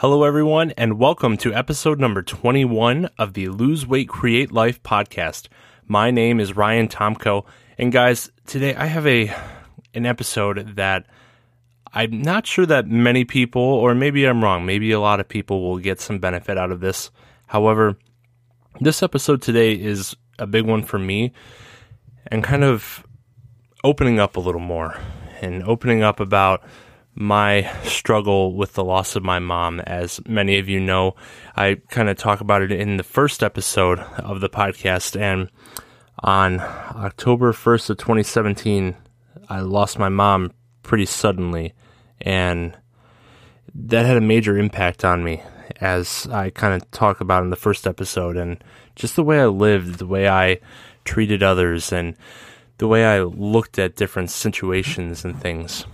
Hello, everyone, and welcome to episode number 21 of the Lose Weight Create Life podcast. My name is Ryan Tomko, and guys, today I have a an episode that I'm not sure that many people, or maybe I'm wrong, maybe a lot of people will get some benefit out of this. However, this episode today is a big one for me and kind of opening up a little more and opening up about my struggle with the loss of my mom. As many of you know, I kind of talk about it in the first episode of the podcast. And on October 1st of 2017, I lost my mom pretty suddenly. And that had a major impact on me, as I kind of talk about in the first episode. And just the way I lived, the way I treated others, and the way I looked at different situations and things.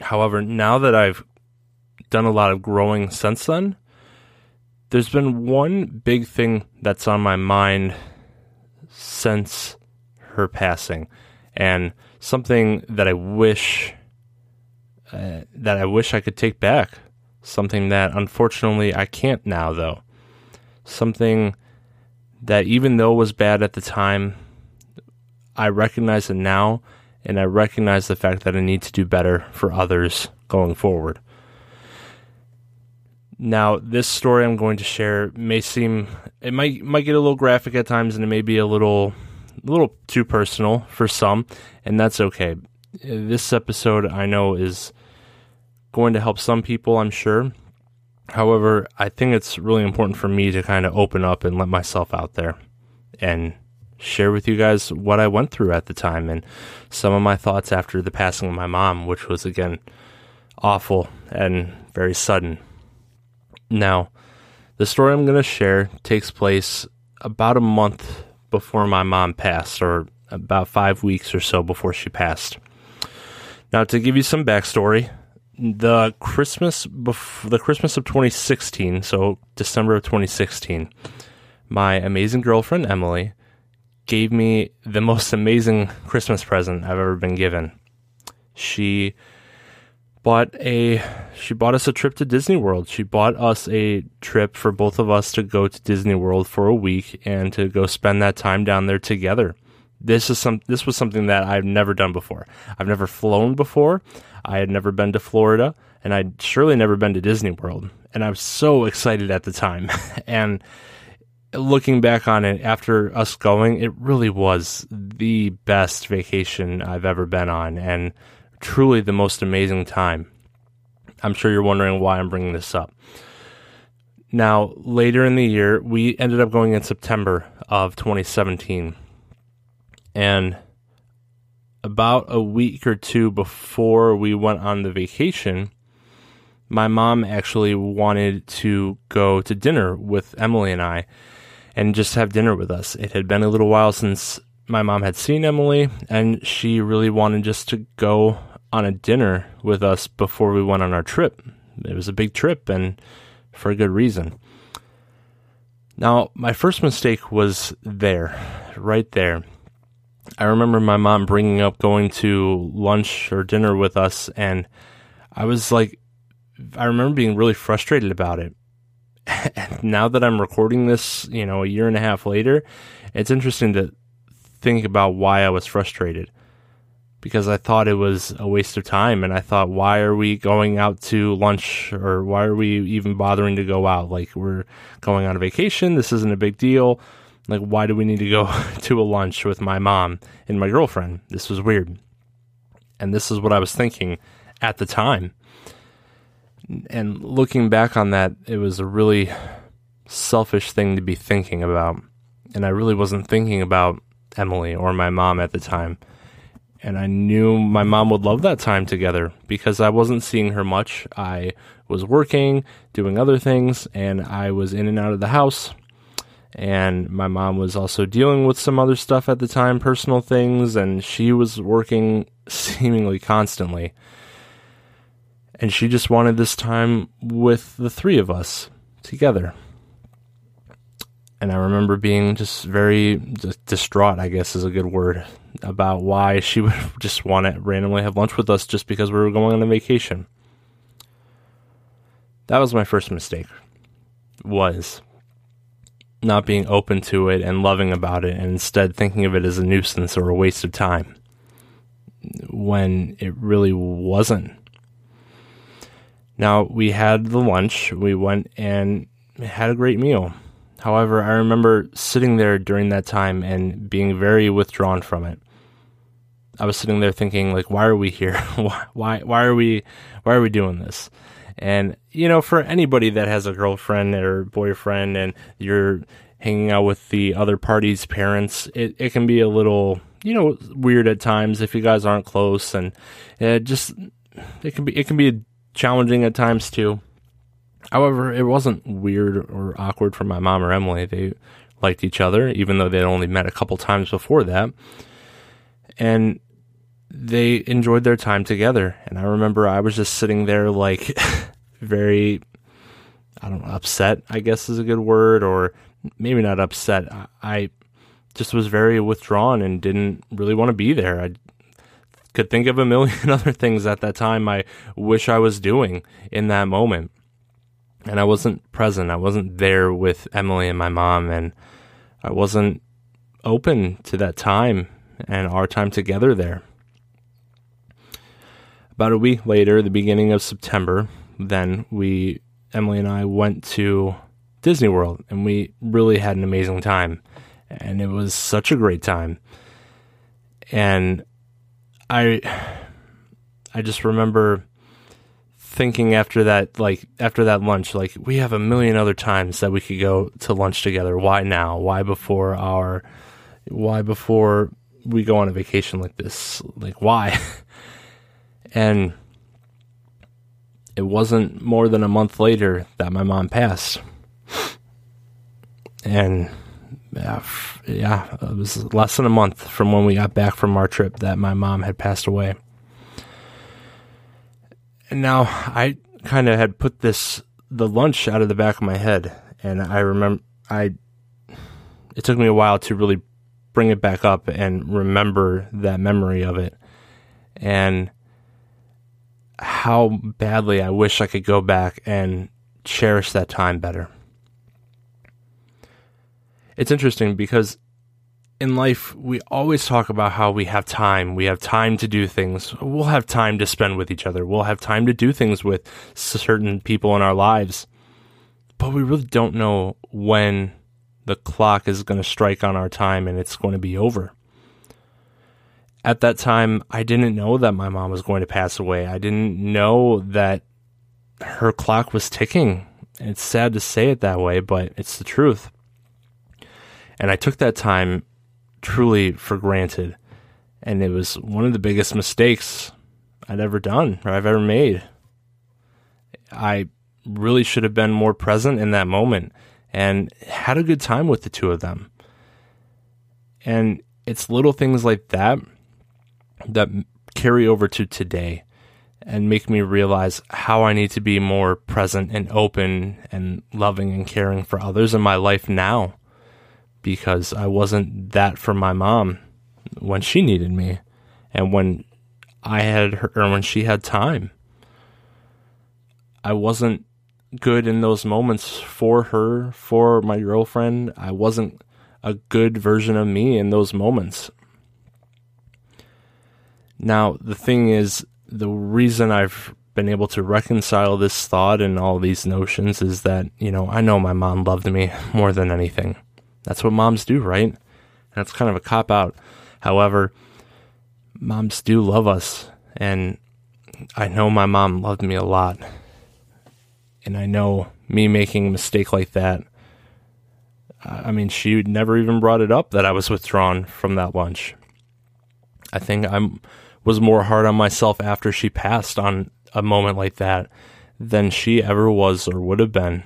However, now that I've done a lot of growing since then, there's been one big thing that's on my mind since her passing, and something that I wish uh, that I wish I could take back. Something that unfortunately I can't now, though. Something that even though was bad at the time, I recognize it now and I recognize the fact that I need to do better for others going forward. Now, this story I'm going to share may seem it might might get a little graphic at times and it may be a little a little too personal for some, and that's okay. This episode I know is going to help some people, I'm sure. However, I think it's really important for me to kind of open up and let myself out there and share with you guys what I went through at the time and some of my thoughts after the passing of my mom, which was again awful and very sudden. Now, the story I'm going to share takes place about a month before my mom passed, or about five weeks or so before she passed. Now, to give you some backstory, the Christmas bef- the Christmas of 2016, so December of 2016, my amazing girlfriend Emily gave me the most amazing Christmas present I've ever been given. She bought a she bought us a trip to Disney World. She bought us a trip for both of us to go to Disney World for a week and to go spend that time down there together. This is some this was something that I've never done before. I've never flown before. I had never been to Florida and I'd surely never been to Disney World. And I was so excited at the time. and looking back on it after us going, it really was the best vacation I've ever been on and truly the most amazing time. I'm sure you're wondering why I'm bringing this up. Now, later in the year, we ended up going in September of 2017. And about a week or two before we went on the vacation, my mom actually wanted to go to dinner with Emily and I and just have dinner with us. It had been a little while since my mom had seen Emily, and she really wanted just to go on a dinner with us before we went on our trip. It was a big trip, and for a good reason. Now, my first mistake was there, right there. I remember my mom bringing up going to lunch or dinner with us, and I was like, I remember being really frustrated about it now that I'm recording this, you know, a year and a half later, it's interesting to think about why I was frustrated. Because I thought it was a waste of time and I thought why are we going out to lunch or why are we even bothering to go out? Like we're going on a vacation this isn't a big deal. Like why do we need to go to a lunch with my mom and my girlfriend? This was weird. And this is what I was thinking at the time and looking back on that, it was a really selfish thing to be thinking about. And I really wasn't thinking about Emily or my mom at the time. And I knew my mom would love that time together because I wasn't seeing her much. I was working, doing other things, and I was in and out of the house. And my mom was also dealing with some other stuff at the time, personal things, and she was working seemingly constantly and she just wanted this time with the three of us together. And I remember being just very distraught, I guess is a good word, about why she would just want to randomly have lunch with us just because we were going on a vacation. that was my first mistake. Was not being open to it and loving about it and instead thinking of it as a nuisance or a waste of time when it really wasn't. Now, we had the lunch, we went and had a great meal. However, I remember sitting there during that time and being very withdrawn from it. I was sitting there thinking like why are we here? why why are we why are we doing this? And you know, for anybody that has a girlfriend or boyfriend and you're hanging out with the other party's parents, it, it can be a little, you know, weird at times if you guys aren't close and it just it can be it can be challenging at times too. However, it wasn't weird or awkward for my mom or Emily. They liked each other, even though they'd only met a couple times before that. And they enjoyed their time together. And I remember I was just sitting there, like, very, I don't know, upset, I guess is a good word, or maybe not upset. I just was very withdrawn and didn't really want to be there. I could think of a million other things at that time I wish I was doing in that moment. And I wasn't present. I wasn't there with Emily and my mom, and I wasn't open to that time and our time together there. About a week later, the beginning of September, then we, Emily and I, went to Disney World and we really had an amazing time. And it was such a great time. And I I just remember thinking after that like after that lunch like we have a million other times that we could go to lunch together. Why now? Why before our why before we go on a vacation like this? Like why? and it wasn't more than a month later that my mom passed. And yeah, yeah, uh, it was less than a month from when we got back from our trip that my mom had passed away. And now I kind of had put this the lunch out of the back of my head, and I remember I. It took me a while to really bring it back up and remember that memory of it, and how badly I wish I could go back and cherish that time better it's interesting because in life, we always talk about how we have time. We have time to do things. We'll have time to spend with each other. We'll have time to do things with certain people in our lives. But we really don't know when the clock is going to strike on our time and it's going to be over. At that time, I didn't know that my mom was going to pass away. I didn't know that her clock was ticking. It's sad to say it that way, but it's the truth. And I took that time truly for granted. And it was one of the biggest mistakes I'd ever done or I've ever made. I really should have been more present in that moment and had a good time with the two of them. And it's little things like that that carry over to today and make me realize how I need to be more present and open and loving and caring for others in my life now because I wasn't that for my mom when she needed me and when I had her or when she had time. I wasn't good in those moments for her, for my girlfriend. I wasn't a good version of me in those moments. Now, the thing is, the reason I've been able to reconcile this thought and all these notions is that, you know, I know my mom loved me more than anything. That's what moms do, right? That's kind of a cop out. However, moms do love us. And I know my mom loved me a lot. And I know me making a mistake like that. I mean, she never even brought it up that I was withdrawn from that lunch. I think I was more hard on myself after she passed on a moment like that than she ever was or would have been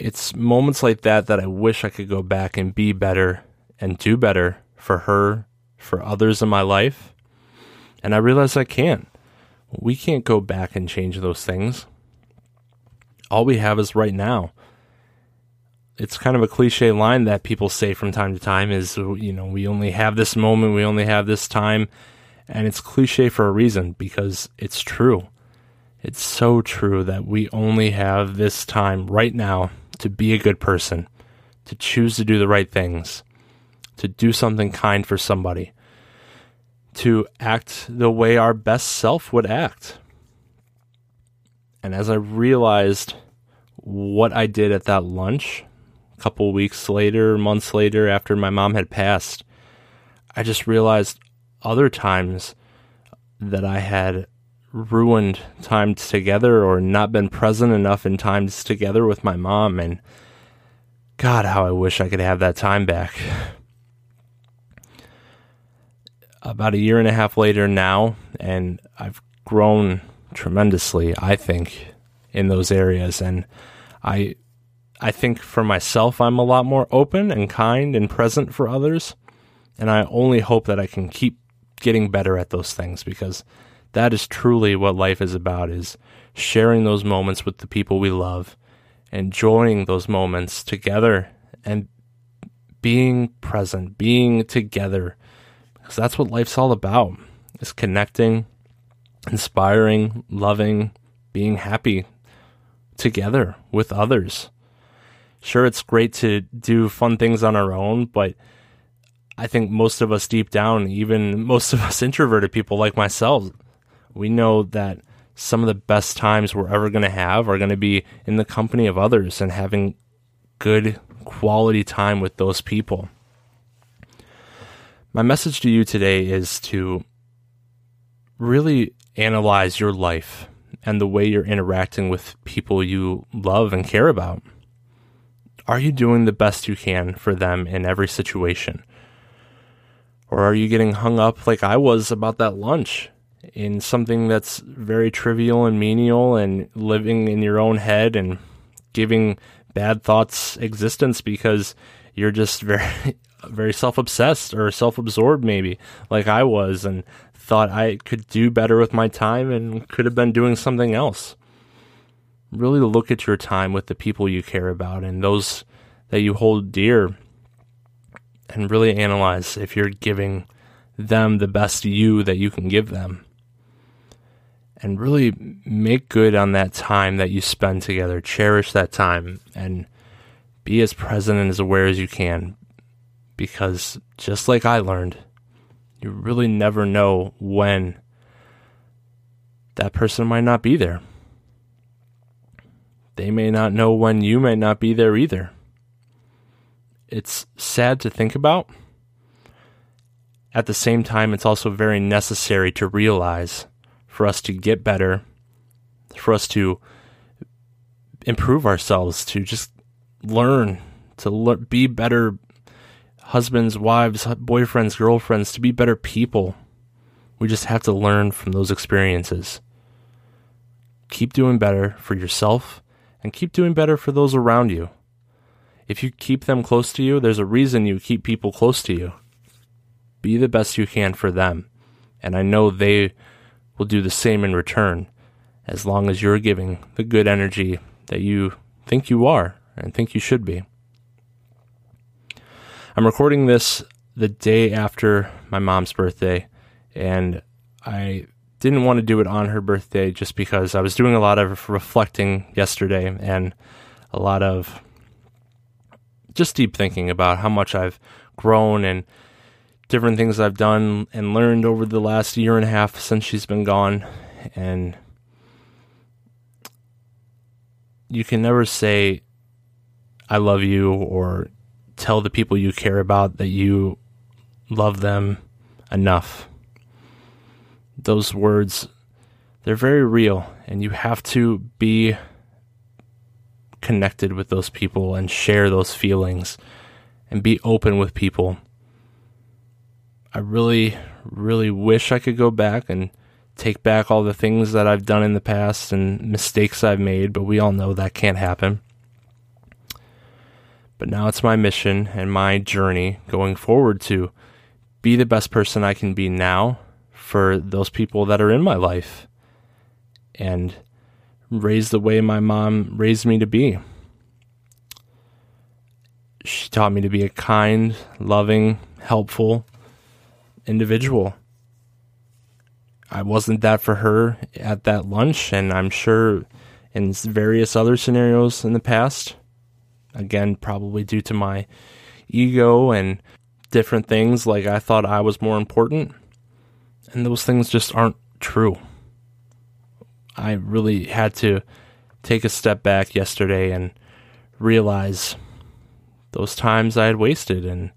it's moments like that that I wish I could go back and be better and do better for her, for others in my life. And I realize I can't. We can't go back and change those things. All we have is right now. It's kind of a cliche line that people say from time to time is, you know, we only have this moment, we only have this time. And it's cliche for a reason because it's true. It's so true that we only have this time right now to be a good person, to choose to do the right things, to do something kind for somebody, to act the way our best self would act. And as I realized what I did at that lunch, a couple weeks later, months later, after my mom had passed, I just realized other times that I had ruined times together or not been present enough in times together with my mom. And God, how I wish I could have that time back. About a year and a half later now, and I've grown tremendously, I think, in those areas. And I I think for myself I'm a lot more open and kind and present for others. And I only hope that I can keep getting better at those things because that is truly what life is about is sharing those moments with the people we love, enjoying those moments together and being present, being together. Because that's what life's all about. Is connecting, inspiring, loving, being happy together with others. Sure, it's great to do fun things on our own, but I think most of us deep down, even most of us introverted people like myself, we know that some of the best times we're ever going to have are going to be in the company of others and having good quality time with those people. My message to you today is to really analyze your life and the way you're interacting with people you love and care about. Are you doing the best you can for them in every situation? Or are you getting hung up like I was about that lunch in something that's very trivial and menial and living in your own head and giving bad thoughts existence because you're just very very self-obsessed or self-absorbed maybe like I was and thought I could do better with my time and could have been doing something else. Really look at your time with the people you care about and those that you hold dear and really analyze if you're giving them the best you that you can give them and really make good on that time that you spend together. Cherish that time and be as present and as aware as you can. Because just like I learned, you really never know when that person might not be there. They may not know when you may not be there either. It's sad to think about. At the same time, it's also very necessary to realize for us to get better, for us to improve ourselves, to just learn, to le- be better husbands, wives, boyfriends, girlfriends, to be better people. We just have to learn from those experiences. Keep doing better for yourself and keep doing better for those around you. If you keep them close to you, there's a reason you keep people close to you. Be the best you can for them. And I know they will do the same in return as long as you're giving the good energy that you think you are and think you should be. I'm recording this the day after my mom's birthday, and I didn't want to do it on her birthday just because I was doing a lot of reflecting yesterday and a lot of just deep thinking about how much I've grown and different things I've done and learned over the last year and a half since she's been gone. And you can never say, I love you, or tell the people you care about that you love them enough. Those words, they're very real, and you have to be connected with those people and share those feelings and be open with people I really, really wish I could go back and take back all the things that I've done in the past and mistakes I've made, but we all know that can't happen. But now it's my mission and my journey going forward to be the best person I can be now for those people that are in my life and raise the way my mom raised me to be. She taught me to be a kind, loving, helpful, individual. I wasn't that for her at that lunch, and I'm sure in various other scenarios in the past. Again, probably due to my ego and different things, like I thought I was more important. And those things just aren't true. I really had to take a step back yesterday and realize those times I had wasted and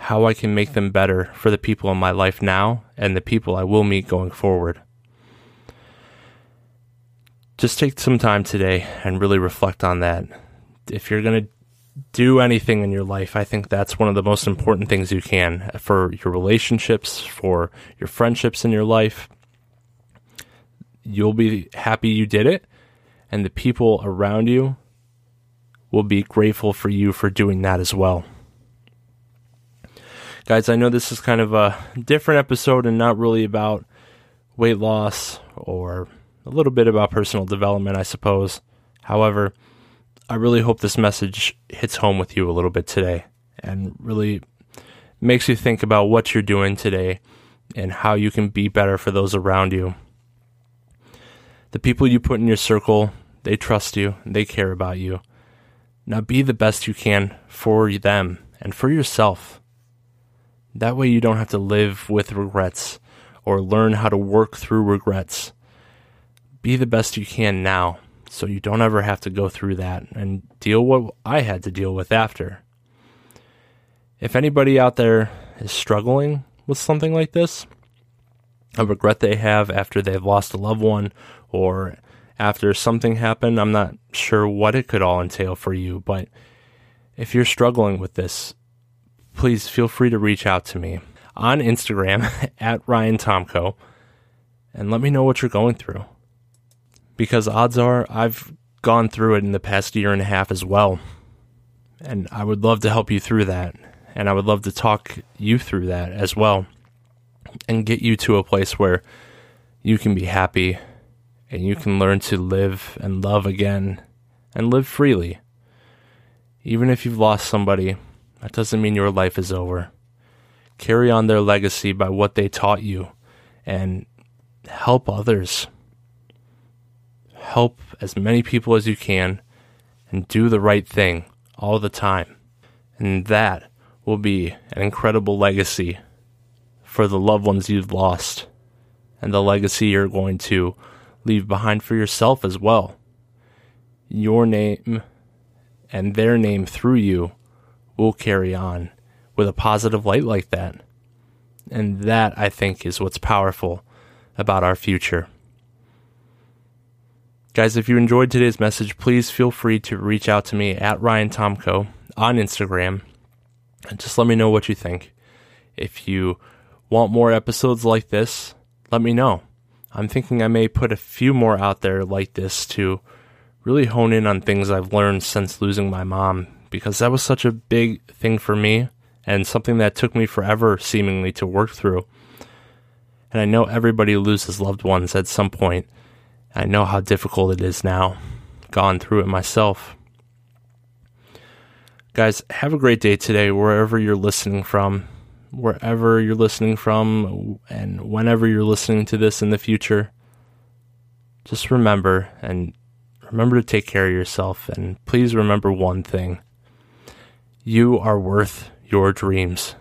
how I can make them better for the people in my life now and the people I will meet going forward. Just take some time today and really reflect on that. If you're going to do anything in your life, I think that's one of the most important things you can for your relationships, for your friendships in your life. You'll be happy you did it, and the people around you will be grateful for you for doing that as well. Guys, I know this is kind of a different episode and not really about weight loss or a little bit about personal development, I suppose. However, I really hope this message hits home with you a little bit today and really makes you think about what you're doing today and how you can be better for those around you. The people you put in your circle, they trust you, they care about you. Now be the best you can for them and for yourself. That way you don't have to live with regrets or learn how to work through regrets. Be the best you can now so you don't ever have to go through that and deal what I had to deal with after. If anybody out there is struggling with something like this, a regret they have after they've lost a loved one or after something happened. I'm not sure what it could all entail for you, but if you're struggling with this, please feel free to reach out to me on Instagram at Ryan Tomko and let me know what you're going through. Because odds are I've gone through it in the past year and a half as well. And I would love to help you through that. And I would love to talk you through that as well and get you to a place where you can be happy and you can learn to live and love again and live freely. Even if you've lost somebody, that doesn't mean your life is over. Carry on their legacy by what they taught you and help others. Help as many people as you can and do the right thing all the time. And that will be an incredible legacy for the loved ones you've lost and the legacy you're going to leave behind for yourself as well. Your name and their name through you will carry on with a positive light like that. And that, I think, is what's powerful about our future. Guys, if you enjoyed today's message, please feel free to reach out to me at Ryan Tomko on Instagram and just let me know what you think. If you want more episodes like this, let me know. I'm thinking I may put a few more out there like this to really hone in on things I've learned since losing my mom because that was such a big thing for me and something that took me forever seemingly to work through. And I know everybody loses loved ones at some point. I know how difficult it is now. Gone through it myself. Guys, have a great day today wherever you're listening from wherever you're listening from and whenever you're listening to this in the future, just remember and remember to take care of yourself. And please remember one thing you are worth your dreams.